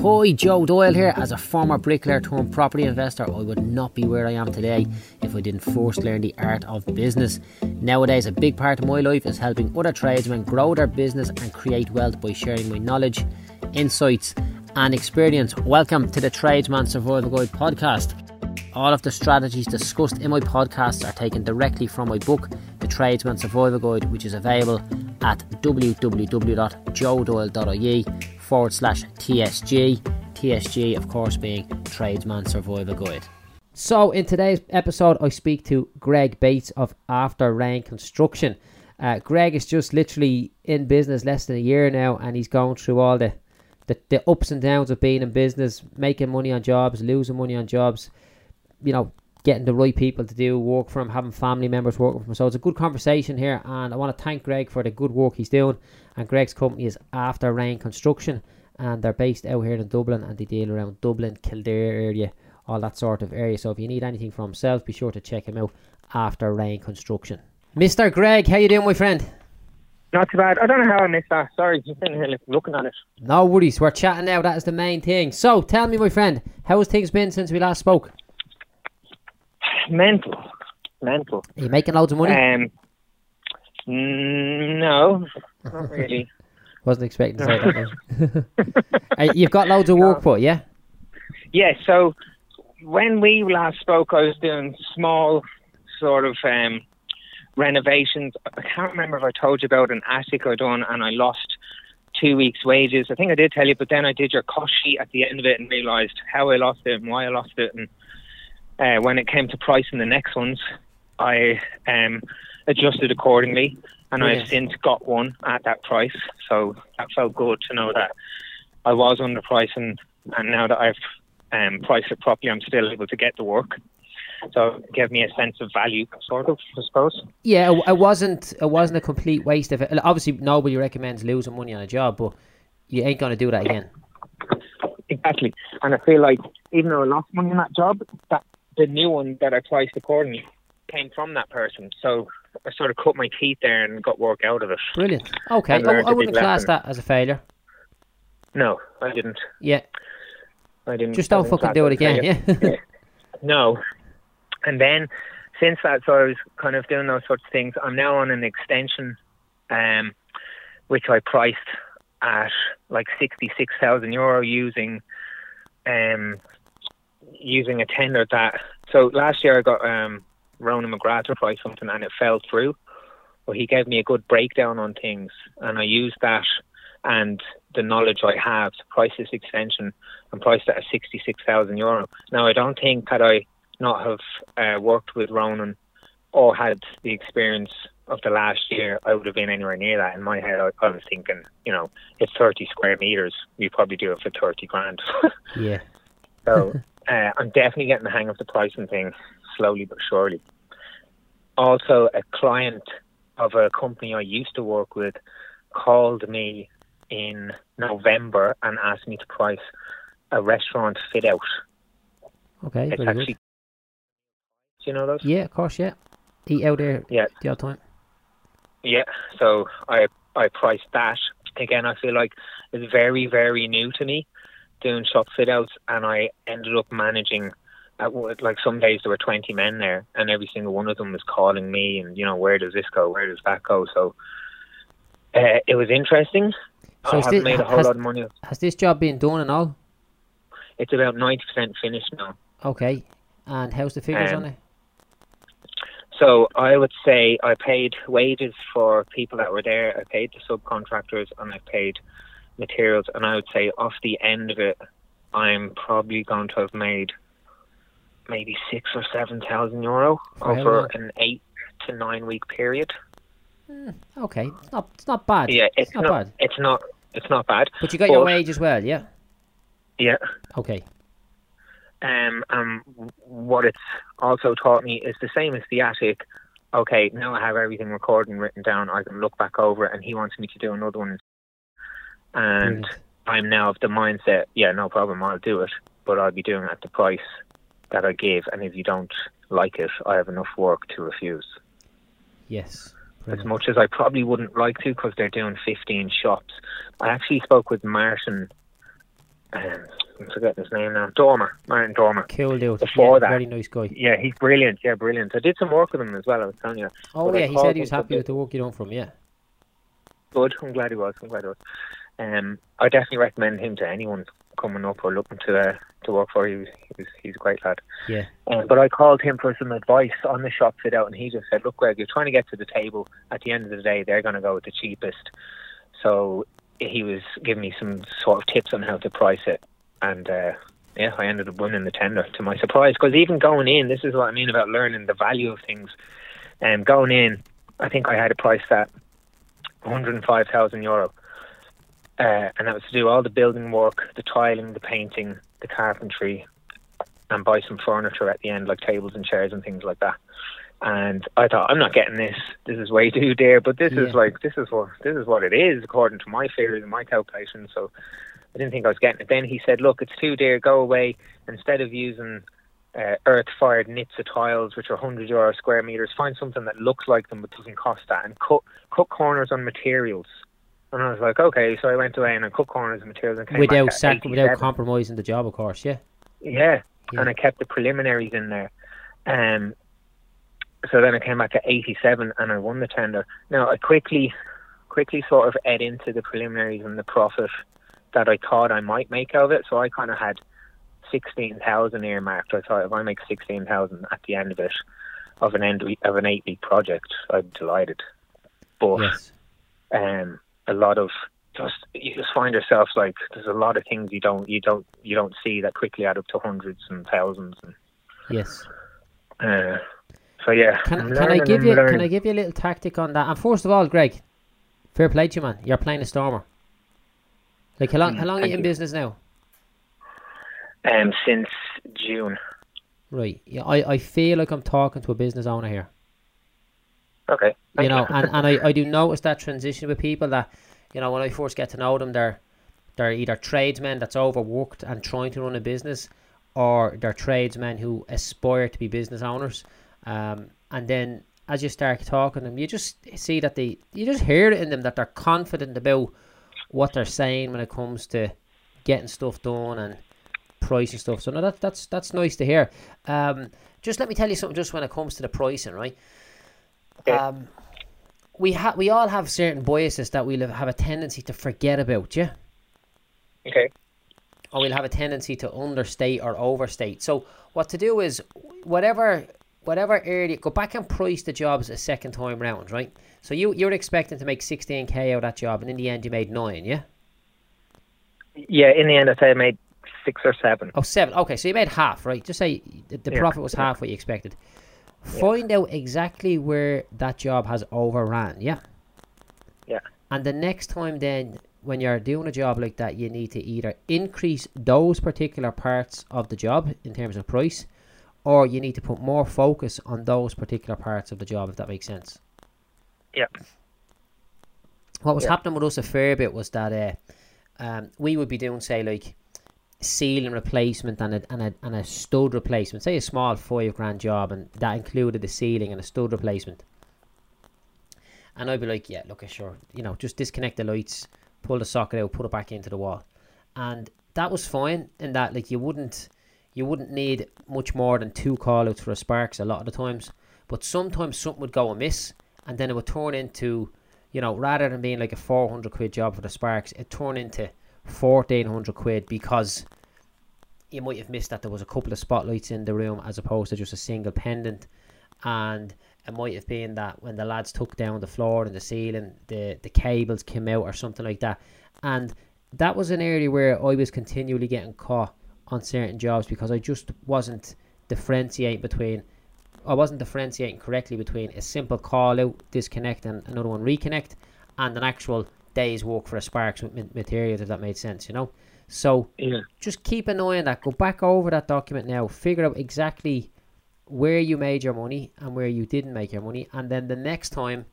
Hi, Joe Doyle here. As a former bricklayer turned property investor, I would not be where I am today if I didn't first learn the art of business. Nowadays, a big part of my life is helping other tradesmen grow their business and create wealth by sharing my knowledge, insights, and experience. Welcome to the Tradesman Survival Guide podcast. All of the strategies discussed in my podcasts are taken directly from my book, The Tradesman Survival Guide, which is available at www.joedoyle.ie forward slash TSG. TSG, of course, being Tradesman Survival Guide. So, in today's episode, I speak to Greg Bates of After Rain Construction. Uh, Greg is just literally in business less than a year now, and he's going through all the, the, the ups and downs of being in business, making money on jobs, losing money on jobs, you know, getting the right people to do work for him, having family members working for him. So it's a good conversation here, and I want to thank Greg for the good work he's doing. And Greg's company is After Rain Construction, and they're based out here in Dublin, and they deal around Dublin, Kildare area, all that sort of area. So if you need anything for himself, be sure to check him out. After Rain Construction, Mister Greg, how you doing, my friend? Not too bad. I don't know how I missed that. Sorry, just sitting here looking at it. No worries, we're chatting now. That is the main thing. So tell me, my friend, how has things been since we last spoke? Mental, mental. Are you making loads of money? Um, no, not really. Wasn't expecting to say that. You've got loads of work, but yeah. Yeah. So when we last spoke, I was doing small sort of um, renovations. I can't remember if I told you about an attic I'd done, and I lost two weeks' wages. I think I did tell you, but then I did your cost sheet at the end of it and realised how I lost it and why I lost it. And uh, when it came to pricing the next ones, I um, adjusted accordingly, and Brilliant. I've since got one at that price. So that felt good to know that I was underpriced, and, and now that I've um, priced it properly, I'm still able to get the work. So it gave me a sense of value, sort of, I suppose. Yeah, it, it wasn't. It wasn't a complete waste of it. Obviously, nobody recommends losing money on a job, but you ain't going to do that again. Exactly. And I feel like even though I lost money on that job, that the new one that I priced accordingly came from that person. So I sort of cut my teeth there and got work out of it. Brilliant. Okay, I, I wouldn't class that as a failure. No, I didn't. Yeah, I didn't. just don't didn't fucking do it again. failure. Yeah. No. And then since that, so I was kind of doing those sorts of things. I'm now on an extension, um, which I priced at like sixty-six thousand euro using, um, using a tender that. So last year I got um, Ronan McGrath to price something and it fell through. But he gave me a good breakdown on things, and I used that and the knowledge I have to price this extension and priced it at sixty-six thousand euro. Now I don't think had I not have uh, worked with Ronan or had the experience of the last year, I would have been anywhere near that. In my head, I, I was thinking, you know, it's thirty square meters. You probably do it for thirty grand. yeah. So uh, I'm definitely getting the hang of the pricing thing slowly but surely. Also, a client of a company I used to work with called me in November and asked me to price a restaurant fit out. Okay. It's actually, good. do you know those? Yeah, of course. Yeah. Eat out there Yeah, the odd time. yeah. So I I priced that. Again, I feel like it's very very new to me doing shop fit outs, and I ended up managing. At, one- like some days there were 20 men there and every single one of them was calling me and you know where does this go where does that go so uh, it was interesting So I haven't thi- made a whole has- lot of money Has this job been done and all? it's about 90% finished now Okay. And how's the figures Um, on it? So I would say I paid wages for people that were there. I paid the subcontractors and I paid materials. And I would say off the end of it, I'm probably going to have made maybe six or seven thousand euro how over long? an eight to nine week period. Okay. It's not. It's not bad. Yeah, it's, not, not. bad. It's not. It's not bad. But you got your but- wage as well. Yeah. Yeah. Okay. Um, um, what it's also taught me is the same as the attic. Okay, now I have everything recorded and written down. I can look back over it, and he wants me to do another one. And Brilliant. I'm now of the mindset, yeah, no problem, I'll do it, but I'll be doing it at the price that I give. And if you don't like it, I have enough work to refuse. Yes. As much as I probably wouldn't like to, because they're doing 15 shops. I actually spoke with Martin um, I'm forgetting his name now. Dormer, Martin Dormer. Cool dude. Before yeah, that. very nice guy. Yeah, he's brilliant. Yeah, brilliant. I did some work with him as well. I was telling you. Oh But yeah, he said he was happy with the work you done from. Yeah. Good. I'm glad he was. I'm glad he was. Um, I definitely recommend him to anyone coming up or looking to uh, to work for. He was, he was he's a great lad. Yeah. Um, but I called him for some advice on the shop fit out, and he just said, "Look, Greg, you're trying to get to the table. At the end of the day, they're going to go with the cheapest." So he was giving me some sort of tips on how to price it, and uh, yeah, I ended up winning the tender to my surprise. Because even going in, this is what I mean about learning the value of things. And um, going in, I think I had a price at 105,000 euro. Uh, and that was to do all the building work, the tiling, the painting, the carpentry, and buy some furniture at the end, like tables and chairs and things like that. And I thought, I'm not getting this. This is way too dear. But this Yeah. is like, this is what this is what it is according to my figures and my calculations. So I didn't think I was getting it. Then he said, look, it's too dear. Go away. Instead of using uh, earth-fired knits of tiles, which are 100 euro square meters, find something that looks like them but doesn't cost that, and cut cut corners on materials. And I was like, okay. So I went away and I cut corners and materials and came Without back sac- without compromising the job, of course. Yeah. Yeah, Yeah. and I kept the preliminaries in there. Um, so then I came back at 87 and I won the tender. Now I quickly, quickly sort of ate into the preliminaries and the profit that I thought I might make out of it. So I kind of had 16,000 earmarked. I thought if I make 16,000 at the end of it, of an end of an eight week project, I'm delighted. But Yes. um, a lot of just you just find yourself like there's a lot of things you don't you don't you don't see that quickly add up to hundreds and thousands and Yes. uh, so yeah Can, can I give you can. I give you a little tactic on that? And first of all, Greg, fair play to you, man. You're playing a stormer. Like how long how long are you Mm, in you. business now? um since June Right. Yeah, I, I feel like I'm talking to a business owner here. okay you know, and, and I, I do notice that transition with people that, you know, when I first get to know them, they're they're either tradesmen that's overworked and trying to run a business, or they're tradesmen who aspire to be business owners. Um, and then as you start talking to them, you just see that they, you just hear it in them that they're confident about what they're saying when it comes to getting stuff done and pricing stuff. So no, that, that's that's nice to hear. Um, just let me tell you something. Just when it comes to the pricing, right? Um, we have we all have certain biases that we'll have a tendency to forget about, yeah, okay or we'll have a tendency to understate or overstate. So what to do is whatever whatever area go back and price the jobs a second time round, right? So you you're expecting to make sixteen k out of that job, and in the end you made nine, yeah. yeah in the end I say I made six or seven Oh, seven. Okay, so you made half, right? Just say the, the Yeah, profit was half what you expected. Find out exactly where that job has overran, yeah? Yeah. And the next time then, when you're doing a job like that, you need to either increase those particular parts of the job in terms of price, or you need to put more focus on those particular parts of the job, if that makes sense. yeah What was Yeah. happening with us a fair bit was that uh, um, we would be doing, say, like ceiling replacement and a, and, a, and a stud replacement, say a small five grand job, and that included the ceiling and a stud replacement. And I'd be like, yeah, look, sure, you know, just disconnect the lights, pull the socket out, put it back into the wall, and that was fine. In that, like, you wouldn't, you wouldn't need much more than two call outs for a sparks a lot of the times. But sometimes something would go amiss, and then it would turn into, you know, rather than being like a four hundred quid job for the sparks, it turned into fourteen hundred quid because you might have missed that there was a couple of spotlights in the room as opposed to just a single pendant, and it might have been that when the lads took down the floor and the ceiling, the the cables came out or something like that, and that was an area where I was continually getting caught on certain jobs because I just wasn't differentiating between. I wasn't differentiating correctly between a simple call out, disconnect, and another one reconnect, and an actual day's work for a sparks with ma- materials, if that made sense, you know. So yeah just keep an eye on that. Go back over that document now. Figure out exactly where you made your money and where you didn't make your money, and then the next time,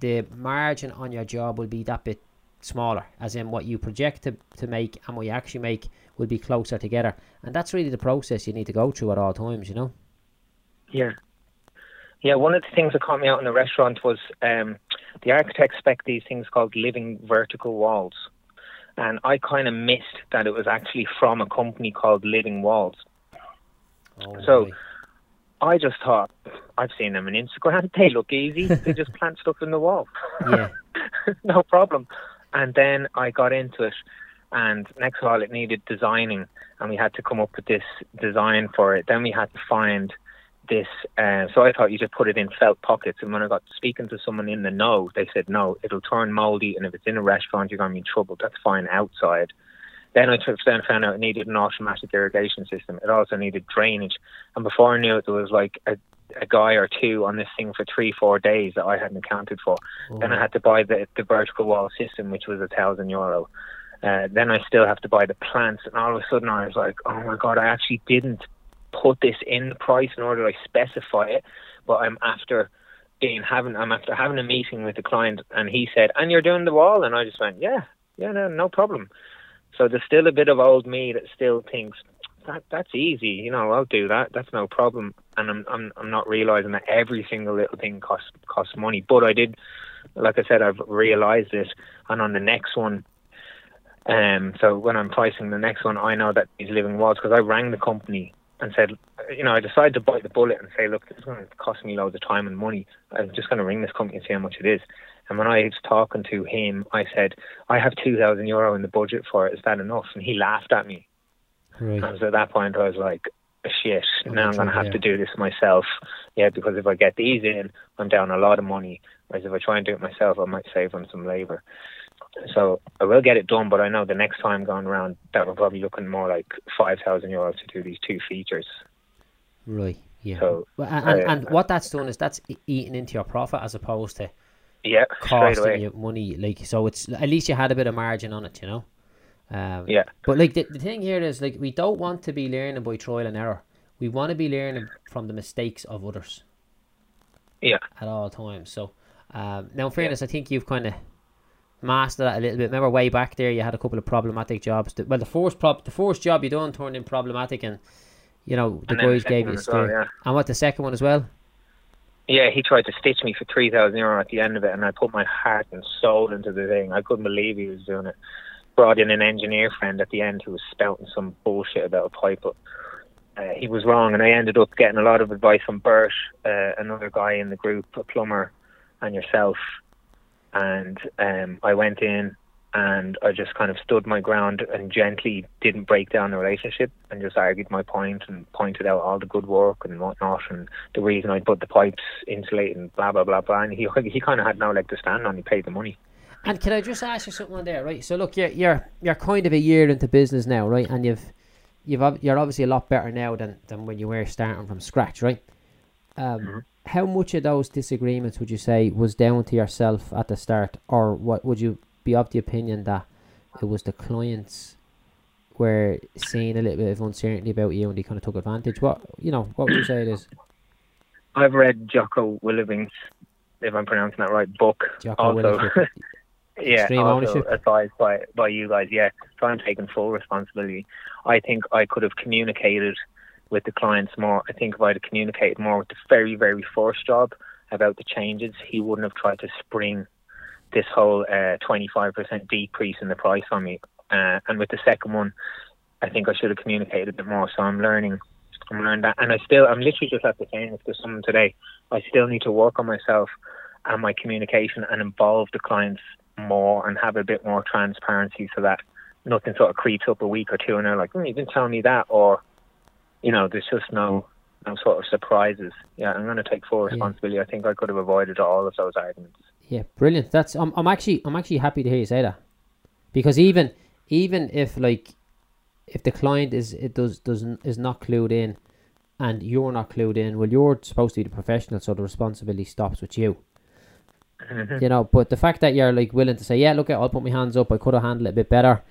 the margin on your job will be that bit smaller, as in what you project to, to make and what you actually make will be closer together. And that's really the process you need to go through at all times, you know. Yeah. Yeah, one of the things that caught me out in the restaurant was um, the architects spec these things called living vertical walls. and I kind of missed that it was actually from a company called Living Walls. Oh, So-. I just thought, I've seen them on Instagram. They look easy. they just plant stuff in the wall. yeah, no problem. And then I got into it, and next of all, it needed designing, and we had to come up with this design for it. Then we had to find this. Uh, so I thought you just put it in felt pockets. And when I got speaking to someone in the know, they said no, it'll turn mouldy, and if it's in a restaurant, you're going to be in trouble. That's fine outside. Then I took, then found out it needed an automatic irrigation system. It also needed drainage, and before I knew it, there was like a, a guy or two on this thing for three, four days that I hadn't accounted for. Then I Oh, had to buy the, the vertical wall system, which was a thousand euro. Uh, then I still have to buy the plants, and all of a sudden I was like, oh my god, I actually didn't put this in the price in order I specify it, but I'm after being having I'm after having a meeting with the client, and he said, and you're doing the wall, and I just went, yeah, yeah, no, no problem. So there's still a bit of old me that still thinks that that's easy, you know, I'll do that, that's no problem, and I'm I'm I'm not realizing that every single little thing costs costs money, but I did like I said, I've realised this. and on the next one, um, so when I'm pricing the next one, I know that these living walls because I rang the company and said, you know, I decided to bite the bullet and say, look, this is going to cost me loads of time and money. I'm just going to ring this company and see how much it is. And when I was talking to him, I said, I have two thousand euro in the budget for it. Is that enough? And he laughed at me. right. And so at that point, I was like, shit, now I'm going to have to do this myself. Yeah, because if I get these in, I'm down a lot of money. Whereas if I try and do it myself, I might save on some labour. So I will get it done, but I know the next time going around, that we're probably looking more like 5,000 euros to do these two features. Right. Yeah. So, and, and, uh, and what that's doing is that's eating into your profit as opposed to Yeah, costing you money. Like so, it's at least you had a bit of margin on it, you know. Um, Yeah. But like the, the thing here is like we don't want to be learning by trial and error. We want to be learning from the mistakes of others Yeah. at all times. So um, now, in fairness, I think you've kind of mastered that a little bit. Remember way back there, you had a couple of problematic jobs. Well, the first prop, the first job you done turned in problematic, and you know the then the guys gave you a one well, yeah. And what the second one as well? Yeah, he tried to stitch me for 3,000 euro at the end of it, and I put my heart and soul into the thing. I couldn't believe he was doing it. Brought in an engineer friend at the end who was spouting some bullshit about a pipe. But, uh, he was wrong, and I ended up getting a lot of advice from Bert, uh, another guy in the group, a plumber, and yourself. And um, I went in and I just kind of stood my ground and gently didn't break down the relationship and just argued my point and pointed out all the good work and whatnot and the reason I put the pipes insulated and blah blah blah blah. And he he kind of had no leg to stand on. He paid the money. And can I just ask you something on there, right? So look, you're you're you're kind of a year into business now, right? And you've you've you're obviously a lot better now than than when you were starting from scratch, right? Um, Mhm. How much of those disagreements would you say was down to yourself at the start, or what would you be of the opinion that it was the clients were seeing a little bit of uncertainty about you and they kind of took advantage? What you know, what would you say it is? I've read Jocko Willibing's, if I'm pronouncing that right, book. Jocko also, yeah, Extreme also ownership? advised by by you guys. Yeah, so I'm taking full responsibility. I think I could have communicated with the clients more. I think if I'd have communicated more with the very very first job about the changes, he wouldn't have tried to spring this whole uh, 25% decrease in the price on me. Uh, and with the second one, I think I should have communicated a bit more. So I'm learning. I'm learning that, and I still, I'm literally just after saying this to someone today. I still need to work on myself and my communication and involve the clients more and have a bit more transparency so that nothing sort of creeps up a week or two and they're like, mm, you didn't tell me that, or you know, there's just no no sort of surprises. Yeah, I'm going to take full Yeah. responsibility. I think I could have avoided all of those arguments. Yeah, brilliant. That's I'm I'm actually I'm actually happy to hear you say that, because even even if like if the client is it does doesn't is not clued in, and you're not clued in, well you're supposed to be the professional, so the responsibility stops with you. Mhm. You know, but the fact that you're like willing to say, yeah, look, I'll put my hands up. I could have handled it a bit better.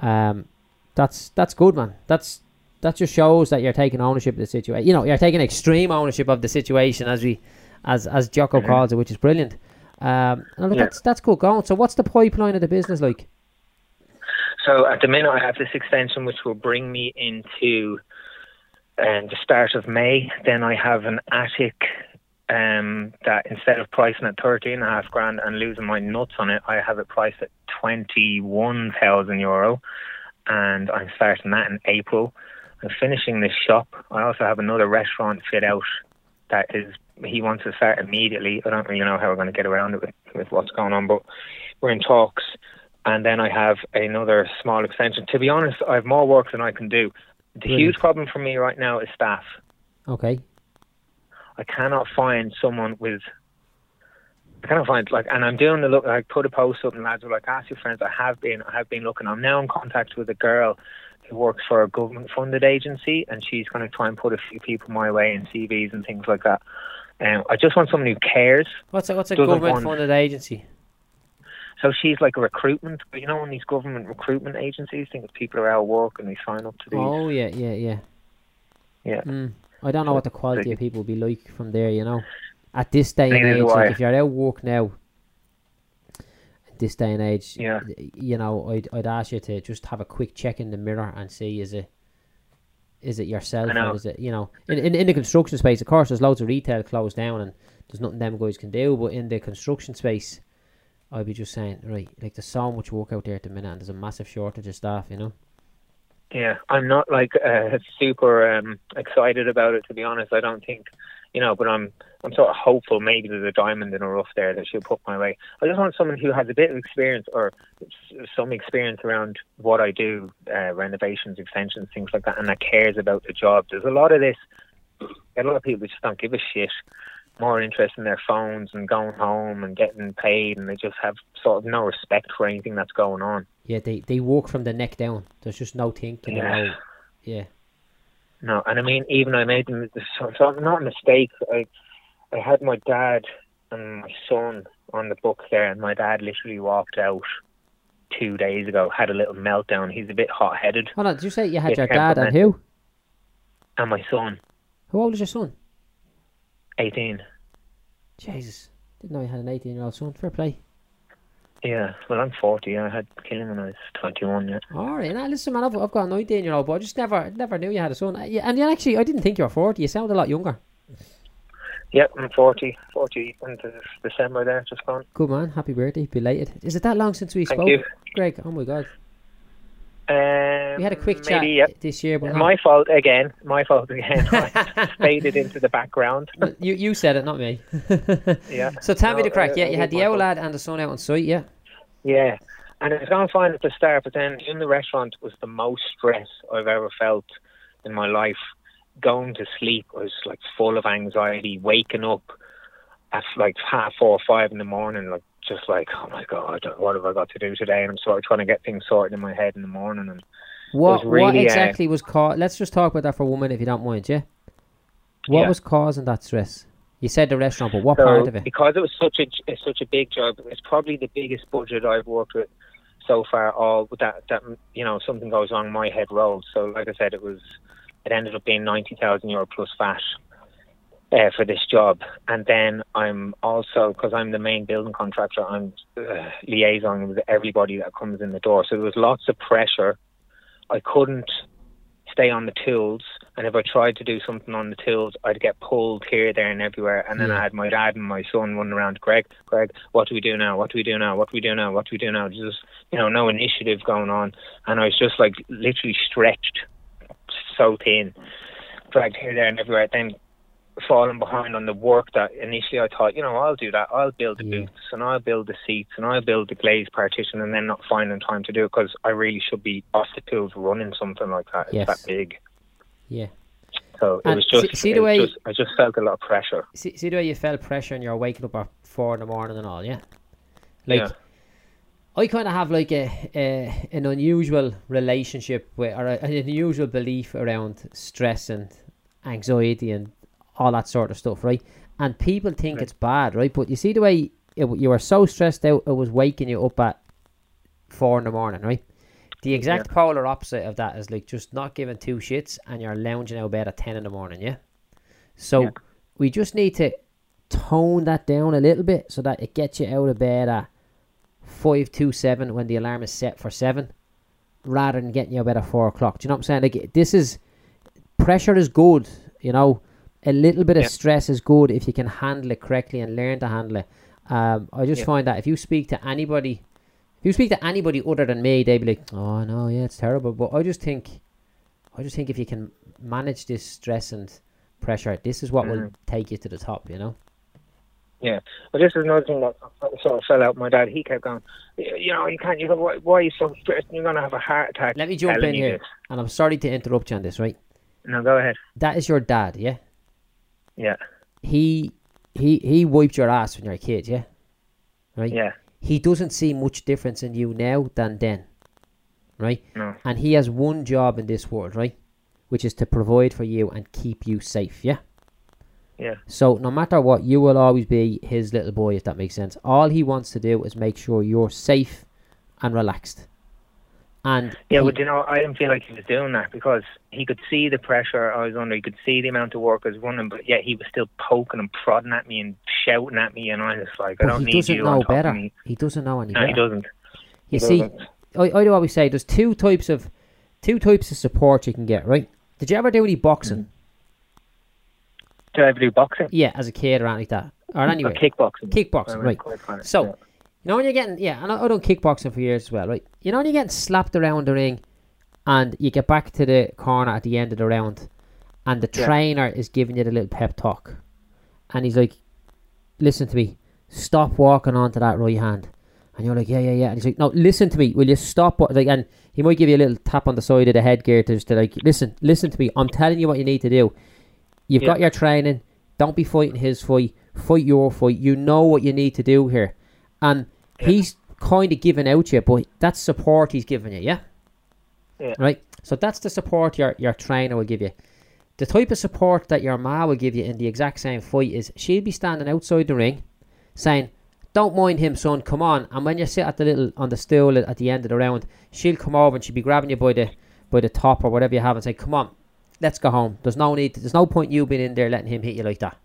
Um, that's that's good, man. That's that just shows that you're taking ownership of the situation. You know, you're taking extreme ownership of the situation, as we, as as Jocko Mhm. calls it, which is brilliant. Um, and look, Yeah. that's that's good going. So, what's the pipeline of the business like? So at the minute, I have this extension which will bring me into um, the start of May. Then I have an attic um, that instead of pricing at thirteen and a half grand and losing my nuts on it, I have it priced at twenty one thousand euro, and I'm starting that in April. I'm finishing this shop. I also have another restaurant fit out that is he wants to start immediately. I don't really know how we're going to get around it with, with what's going on, but we're in talks. And then I have another small extension. To be honest, I have more work than I can do. The Brilliant. huge problem for me right now is staff. Okay. I cannot find someone with. I cannot find like, and I'm doing the look. I put a post up, and lads were like, "Ask your friends." I have been, I have been looking. I'm now in contact with a girl who works for a government-funded agency, and she's going to try and put a few people my way in CVs and things like that. Um, I just want someone who cares. What's a, what's a government funded agency? So she's like a recruitment, but you know, in these government recruitment agencies, think people are out of work and they sign up to these. Oh yeah, yeah, yeah. Yeah. Mm. I don't know what the quality of people will be like from there. You know, at this day and age, like if you're out of work now, this day and age, Yeah. you know, I'd I'd ask you to just have a quick check in the mirror and see is it. Is it yourself or is it you know in, in in the construction space? Of course, there's loads of retail closed down and there's nothing them guys can do. But in the construction space, I'd be just saying right, like there's so much work out there at the minute, and there's a massive shortage of staff. You know. Yeah, I'm not like uh, super um, excited about it to be honest. I don't think, you know, but I'm I'm sort of hopeful. Maybe there's a diamond in a rough there that she'll put my way. I just want someone who has a bit of experience or some experience around what I do, uh, renovations, extensions, things like that, and that cares about the job. There's a lot of this. A lot of people just don't give a shit. More interest in their phones and going home and getting paid, and they just have sort of no respect for anything that's going on. Yeah, they they work from the neck down. There's just no thinking Yeah. about. Yeah. No, and I mean, even I made them. So, not a mistake. I, I had my dad and my son on the book there, and my dad literally walked out two days ago. Had a little meltdown. He's a bit hot-headed, Hold on, did you say you had your dad and who? and my son, Who old is your son? eighteen. Jesus. Didn't know you had an 18 year old son. Fair play. Yeah, well, I'm forty. I had killed when I was twenty-one. Yeah, Alright, now listen, man, I've, I've got a 19 year old, but I just never never knew you had a son. Uh, yeah, And you actually, I didn't think you were 40. You sound a lot younger. yep, I'm forty. Forty into this December there, just gone. Good man. Happy birthday. Belated. Is it that long since we Thank spoke? you. Greg, oh my god. Um, We had a quick chat maybe, Yep. this year, but not- My fault again. My fault again. I faded into the background. you you said it, not me. Yeah. So tell me the crack. uh, Yeah, you had the owl fault. lad and the son out on site. Yeah. Yeah, and it was going fine at the start, but then in the restaurant was the most stress I've ever felt in my life. Going to sleep was like full of anxiety. Waking up at like half four or five in the morning, like just like oh my god, what have I got to do today? And I'm sort of trying to get things sorted in my head in the morning. And What what really, uh, exactly was caught? Let's just talk about that for a moment, if you don't mind. Yeah. What Yeah. was causing that stress? You said the restaurant, but what so part of it? because it was such a it's such a big job, it's probably the biggest budget I've worked with so far. All that that you know something goes wrong, my head rolls. So like I said, it was it ended up being ninety thousand euro plus VAT uh, for this job, and then I'm also because I'm the main building contractor, I'm uh, liaison with everybody that comes in the door. So there was lots of pressure. I couldn't stay on the tools, and if I tried to do something on the tools, I'd get pulled here, there, and everywhere. And then Yeah. I had my dad and my son running around. Greg, Greg, what do we do now? What do we do now? What do we do now? What do we do now? Just you know, no initiative going on, and I was just like literally stretched so thin, dragged here, there, and everywhere. Then falling behind on the work that initially I thought, you know, I'll do that. I'll build the Yeah. booths and I'll build the seats and I'll build the glazed partition, and then not finding time to do it because I really should be off the tools running something like that. It's that big. Yeah. So it And was just, see it the way- just, I just felt a lot of pressure. See, see the way you felt pressure and you're waking up at four in the morning and all, yeah? Like, Yeah. I kind of have like a, a an unusual relationship with, or a, an unusual belief around stress and anxiety and all that sort of stuff, right? And people think Right. it's bad, right? But you see the way it, you were so stressed out, it was waking you up at four in the morning, right? The exact polar opposite of that is like just not giving two shits and you're lounging out of bed at 10 in the morning, yeah? So Yeah. we just need to tone that down a little bit so that it gets you out of bed at 527 when the alarm is set for 7 rather than getting you out of bed at 4 o'clock. Do you know what I'm saying? Like, this is pressure is good, you know, a little bit of stress is good if you can handle it correctly and learn to handle it. Um, I just Yeah. find that if you speak to anybody, if you speak to anybody other than me, they'd be like, "Oh no, yeah, it's terrible." But I just think, I just think if you can manage this stress and pressure, this is what will Mhm. take you to the top. You know. Yeah, but this is another thing that sort of fell out. My dad, he kept going, you know, you can't. You go, why, why are you so stressed? You're gonna have a heart attack. Let me jump in here, this. and I'm sorry to interrupt you on this. Right, No, go ahead. that is your dad, yeah. Yeah, He he he wiped your ass when you were a kid, yeah. Right. yeah, he doesn't see much difference in you now than then, right? no, And he has one job in this world, right? Which is to provide for you and keep you safe, yeah? yeah, So no matter what, you will always be his little boy, if that makes sense. All he wants to do is make sure you're safe and relaxed. And yeah. he- But you know, I didn't feel like he was doing that because he could see the pressure I was under. He could see the amount of work I was running, but yet he was still poking and prodding at me and shouting at me, and I was like, I don't he need doesn't you know better. me. He doesn't know any No, he doesn't. You He see, doesn't. I, I do always say there's two types of two types of support you can get, right? Did you ever do any boxing? Mm-hmm. Did I ever do boxing? Yeah, as a kid or anything like that, or anyway, Or kickboxing. kickboxing, right? So, yeah. You know when you're getting yeah, and I, I done kickboxing for years as well, right? You know when you're getting slapped around the ring, and you get back to the corner at the end of the round, and the Yeah. trainer is giving you the little pep talk, and he's like, "Listen to me, stop walking onto that right hand," and you're like, "Yeah, yeah, yeah," and he's like, "No, listen to me, will you stop?" What like, and he might give you a little tap on the side of the headgear to just like, "Listen, listen to me, I'm telling you what you need to do. You've Yeah. got your training." Don't be fighting his fight. Fight your fight. You know what you need to do here. And Yeah. he's kind of giving out to you, but that's support he's giving you, yeah? Yeah. Right? So that's the support your, your trainer will give you. The type of support that your ma will give you in the exact same fight is she'll be standing outside the ring saying, Don't mind him, son, come on. And when you sit at the little on the stool at, the end of the round, she'll come over and she'll be grabbing you by the by the top or whatever you have and say, Come on, let's go home. There's no need there's no point you being in there letting him hit you like that.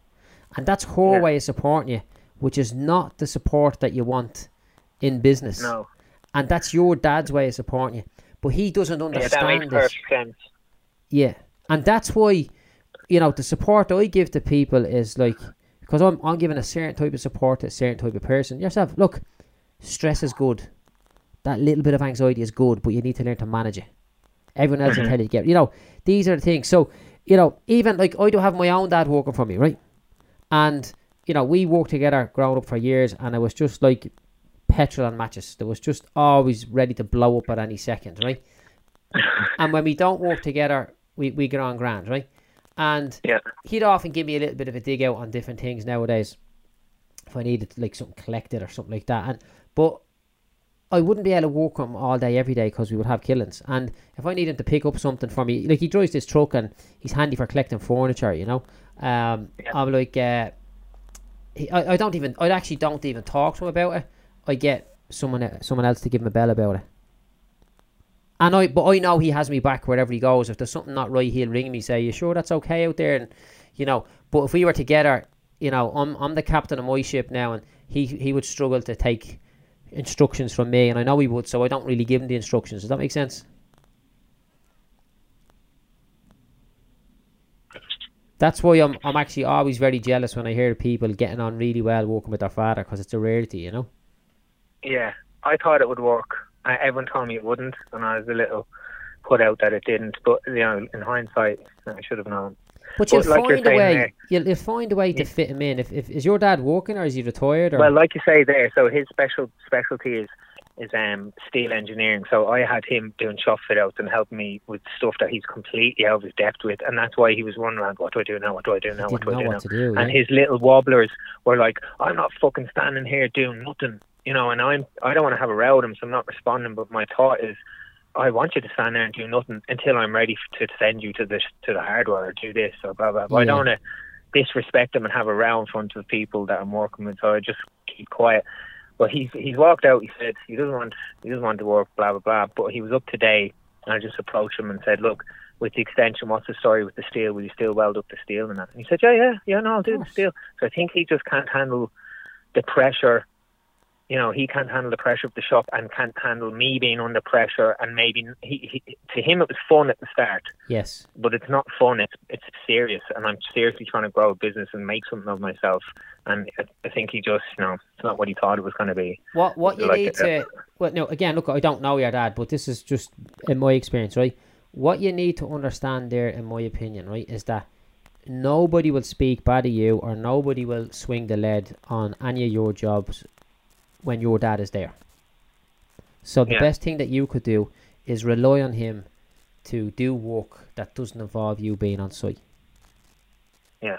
And that's her Yeah. way of supporting you, which is not the support that you want in business. No. And that's your dad's way of supporting you. But he doesn't Yeah, understand makes this. perfect sense. Yeah, and that's why, you know, the support I give to people is like because I'm I'm giving a certain type of support to a certain type of person. Yourself, look, stress is good. That little bit of anxiety is good, but you need to learn to manage it. Everyone else will Mhm. tell you to get. You know, these are the things. So, you know, even like I do have my own dad working for me, right? And you know, we worked together growing up for years, and it was just like petrol and matches. There was just always ready to blow up at any second, right? and when we don't work together, we, we get on grand, right? And Yeah. he'd often give me a little bit of a dig out on different things nowadays if I needed like something collected or something like that. And but I wouldn't be able to work with him all day every day because we would have killings. And if I need him to pick up something for me, like he drives this truck and he's handy for collecting furniture, you know. Um, Yeah. I'm like, uh, he, I, I don't even, I actually don't even talk to him about it. I get someone someone else to give him a bell about it. And I, but I know he has me back wherever he goes. If there's something not right, he'll ring me, say, "You sure that's okay out there?" And you know, but if we were together, you know, I'm I'm the captain of my ship now, and he he would struggle to take instructions from me, and I know he would, so I don't really give him the instructions. Does that make sense? That's why I'm I'm actually always very jealous when I hear people getting on really well working with their father because it's a rarity, you know. Yeah, I thought it would work. Uh, everyone told me it wouldn't, and I was a little put out that it didn't. But you know, in hindsight, I should have known. But you'll But like find a way. there- You'll, you'll find a way to Yeah. fit him in. If, if is your dad working or is he retired? Or Well, like you say there, so his special specialty is is um steel engineering. So I had him doing shop fit outs and helping me with stuff that he's completely out of his depth with, and that's why he was running around. What do I do now? What do I do now? What do I do now? do. and yeah. his little wobblers were like, "I'm not fucking standing here doing nothing," you know. And I'm I don't want to have a row with him, so I'm not responding. But my thought is, I want you to stand there and do nothing until I'm ready to send you to the to the hardware or do this or blah blah. blah. I don't want to disrespect him and have a row in front of the people that I'm working with, so I just keep quiet. But he's he's walked out. He said he doesn't want he doesn't want to work. Blah blah blah. But he was up today, and I just approached him and said, "Look, with the extension, what's the story with the steel? Will you still weld up the steel and that?" And he said, "Yeah, yeah, yeah. No, I'll do the steel." So I think he just can't handle the pressure, you know, he can't handle the pressure of the shop and can't handle me being under pressure. And maybe he, he to him it was fun at the start. Yes. But it's not fun. It's it's serious, and I'm seriously trying to grow a business and make something of myself. And I, I think he just, you know, it's not what he thought it was going to be. What what you Like, need uh, to well no again look I don't know your dad but this is just in my experience right. What you need to understand there, in my opinion, right, is that nobody will speak bad of you or nobody will swing the lead on any of your jobs when your dad is there. So the Yeah. best thing that you could do is rely on him to do work that doesn't involve you being on site. Yeah.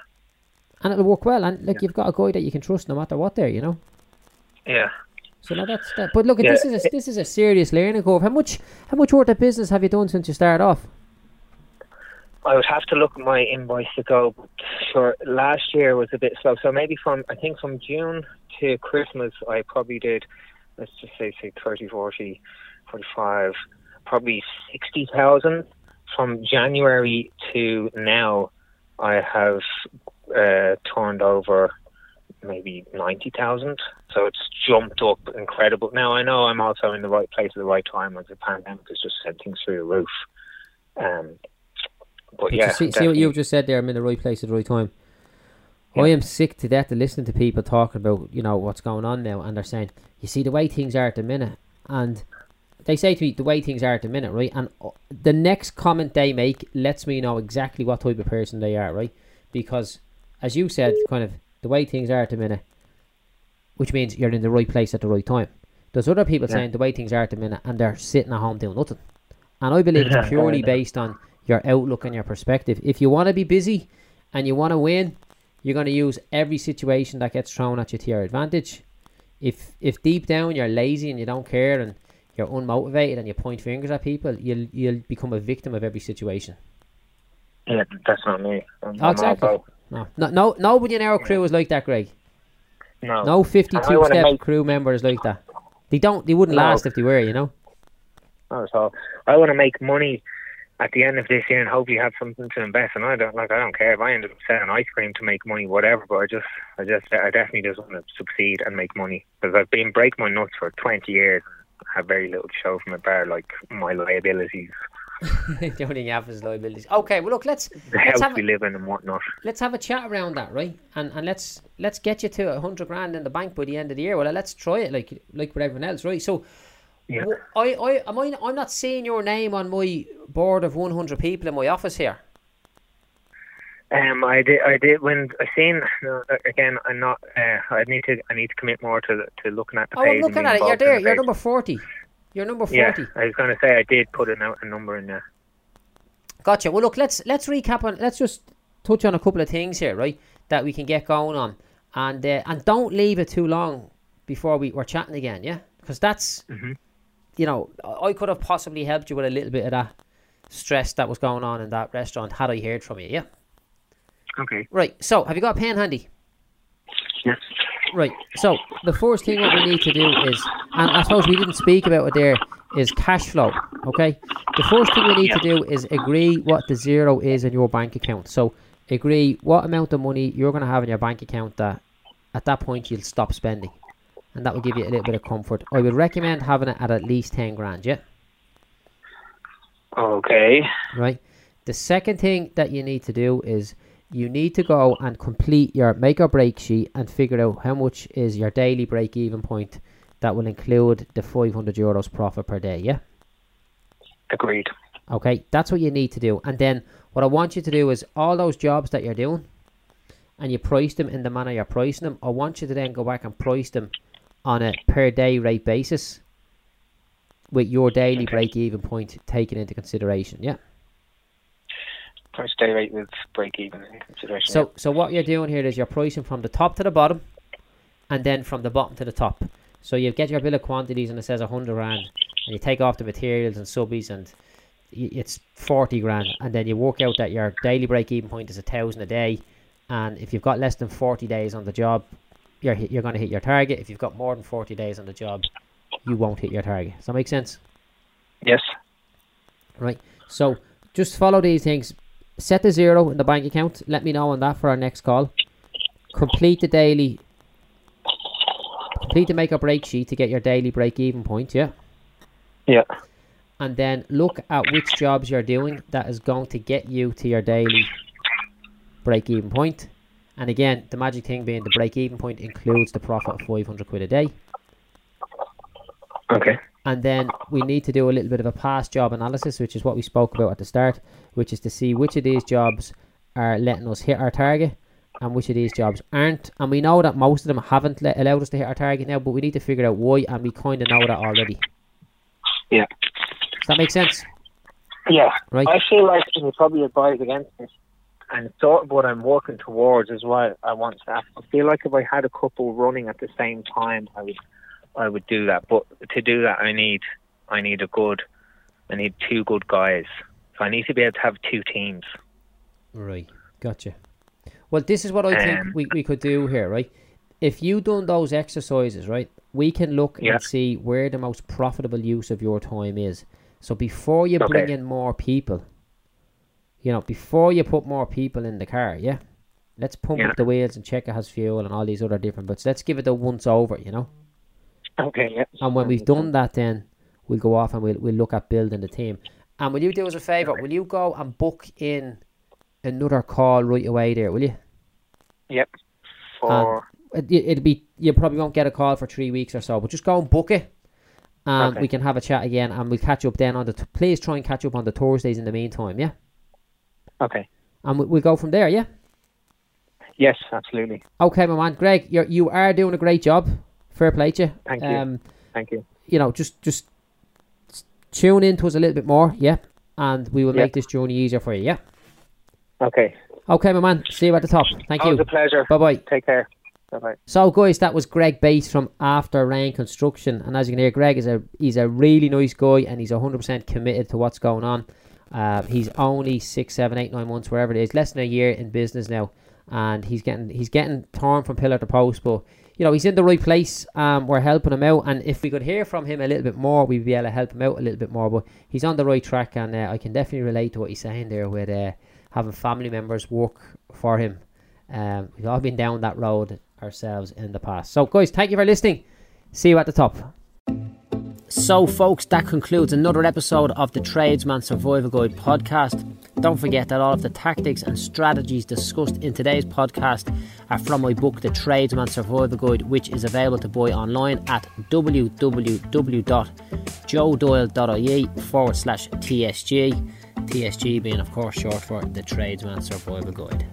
And it'll work well. And like Yeah. you've got a guy that you can trust no matter what there, you know. Yeah. So now that's that. But look, Yeah, this is a, this is a serious learning curve. How much how much worth of business have you done since you started off? I would have to look at my invoice to go. But sure, last year was a bit slow. So maybe from I think from June to Christmas, I probably did. Let's just say say 30, 40, 45, probably sixty thousand. From January to now, I have uh, turned over maybe ninety thousand. So it's jumped up incredible. Now I know I'm also in the right place at the right time as the pandemic has just sent things through the roof. Um, but yeah, you see, see what you've just said there. I'm in the right place at the right time. Yeah. I am sick to death of listening to people talking about you know what's going on now, and they're saying, "You see the way things are at the minute," and they say to me the way things are at the minute, right? And uh, the next comment they make lets me know exactly what type of person they are, right? Because as you said, kind of the way things are at the minute, which means you're in the right place at the right time. There's other people Yeah. saying the way things are at the minute, and they're sitting at home doing nothing. And I believe it's purely based on your outlook and your perspective. If you want to be busy and you want to win, you're going to use every situation that gets thrown at you to your advantage. If if deep down you're lazy and you don't care and you're unmotivated and you point fingers at people, you'll you'll become a victim of every situation. Yeah, that's not me. I'm, Oh, I'm exactly. No, no, no nobody in our crew is like that, Greg. no, No 52 step make- crew member is like that. They don't. They wouldn't No. last if they were, you know. not at all. I want to make money at the end of this year and hopefully have something to invest. And I don't like. I don't care if I end up selling ice cream to make money, whatever. But I just, I just, I definitely just want to succeed and make money because I've been break my nuts for 20 years. and Have very little to show from it, bar like my liabilities, the only thing you have is liabilities. Okay, well look, let's the Let's house have we a- live in, and whatnot. let's have a chat around that, right? And and let's let's get you to a hundred grand in the bank by the end of the year. Well, let's try it like like with everyone else, right? So, Yeah. I I am I I'm not seeing your name on my board of one hundred people in my office here. Um, I did. I did when I seen. No, again, I'm not. Uh, I need to. I need to commit more to to looking at the Oh, page. I'm looking at it. You're there. the You're number forty. You're number forty. Yeah. I was going to say I did put a, a number in there. Gotcha. Well, look, let's let's recap on. Let's just touch on a couple of things here, right? That we can get going on, and uh, and don't leave it too long before we we're chatting again, yeah? Because that's, Mhm. you know, I could have possibly helped you with a little bit of that stress that was going on in that restaurant had I heard from you, yeah. Okay. Right. So, have you got a pen handy? Yes. Right. So the first thing what we need to do is, and I suppose we didn't speak about it there, is cash flow. Okay. The first thing we need to do is agree what the zero is in your bank account. So agree what amount of money you're going to have in your bank account that at that point you'll stop spending, and that will give you a little bit of comfort. I would recommend having it at at least ten grand. Yeah. Okay. right? The second thing that you need to do is you need to go and complete your make or break sheet and figure out how much is your daily break even point that will include the 500 euros profit per day, yeah? Agreed. Okay, that's what you need to do. And then what I want you to do is all those jobs that you're doing and you price them in the manner you're pricing them, I want you to then go back and price them on a per day rate basis with your daily Okay. break even point taken into consideration, yeah? Price day rate with break even in consideration. So, so what you're doing here is you're pricing from the top to the bottom, and then from the bottom to the top. So you get your bill of quantities, and it says hundred grand, and you take off the materials and subbies, and it's forty grand, and then you work out that your daily break-even point is a thousand a day, and if you've got less than forty days on the job, you're you're going to hit your target. If you've got more than forty days on the job, you won't hit your target. Does that make sense? yes. Right. So just follow these things. Set the zero in the bank account. Let me know on that for our next call. Complete the daily. complete the make or break sheet to get your daily break even point, yeah? Yeah. And then look at which jobs you're doing that is going to get you to your daily break even point. And again, the magic thing being the break even point includes the profit of 500 quid a day. Okay. And then we need to do a little bit of a past job analysis, which is what we spoke about at the start, which is to see which of these jobs are letting us hit our target and which of these jobs aren't. And we know that most of them haven't let, allowed us to hit our target now, but we need to figure out why, and we kind of know that already. Yeah. Does that make sense? Yeah. Right. I feel like you probably advise against it. And sort of what I'm working towards is what I want to I feel like if I had a couple running at the same time I would I would do that. But to do that I need I need a good I need two good guys. So I need to be able to have two teams. Right. Gotcha. Well, this is what I think Um, we, we could do here, right? If you done those exercises, right, we can look Yeah. and see where the most profitable use of your time is. So before you bring in more people, you know, before you put more people in the car, yeah, let's pump Yeah. up the wheels and check it has fuel and all these other different bits. Let's give it a once over, you know. Okay, yeah. And when we've done that, then we'll go off and we'll we'll look at building the team. And will you do us a favour? Will you go and book in another call right away there? Will you? Yep. For It, it'll be you probably won't get a call for three weeks or so, but just go and book it, and Okay. we can have a chat again, and we'll catch up then on the. T- please try and catch up on the Thursdays in the meantime, yeah, Okay. and we, we'll go from there, yeah. Yes, absolutely. Okay, my man, Greg, you're you are doing a great job. Fair play to you. Thank you. Um, Thank you. you know, just just tune in to us a little bit more, yeah, and we will Yeah. make this journey easier for you, yeah. Okay. Okay, my man. See you at the top. Thank Always you. It was a pleasure. Bye bye. Take care. Bye bye. So, guys, that was Greg Bates from After Rain Construction, and as you can hear, Greg is a he's a really nice guy, and he's hundred percent committed to what's going on. Uh, he's only six, seven, eight, nine months, wherever it is, less than a year in business now, and he's getting he's getting torn from pillar to post, but you know he's in the right place. Um, we're helping him out, and if we could hear from him a little bit more, we'd be able to help him out a little bit more. But he's on the right track, and uh, I can definitely relate to what he's saying there with uh, having family members work for him. Um, we've all been down that road ourselves in the past. So, guys, thank you for listening. See you at the top. So, folks, that concludes another episode of the Tradesman Survival Guide podcast. Don't forget that all of the tactics and strategies discussed in today's podcast are from my book, The Tradesman Survival Guide, which is available to buy online at www.joedoyle.ie forward slash TSG. TSG being, of course, short for the Tradesman Survival Guide.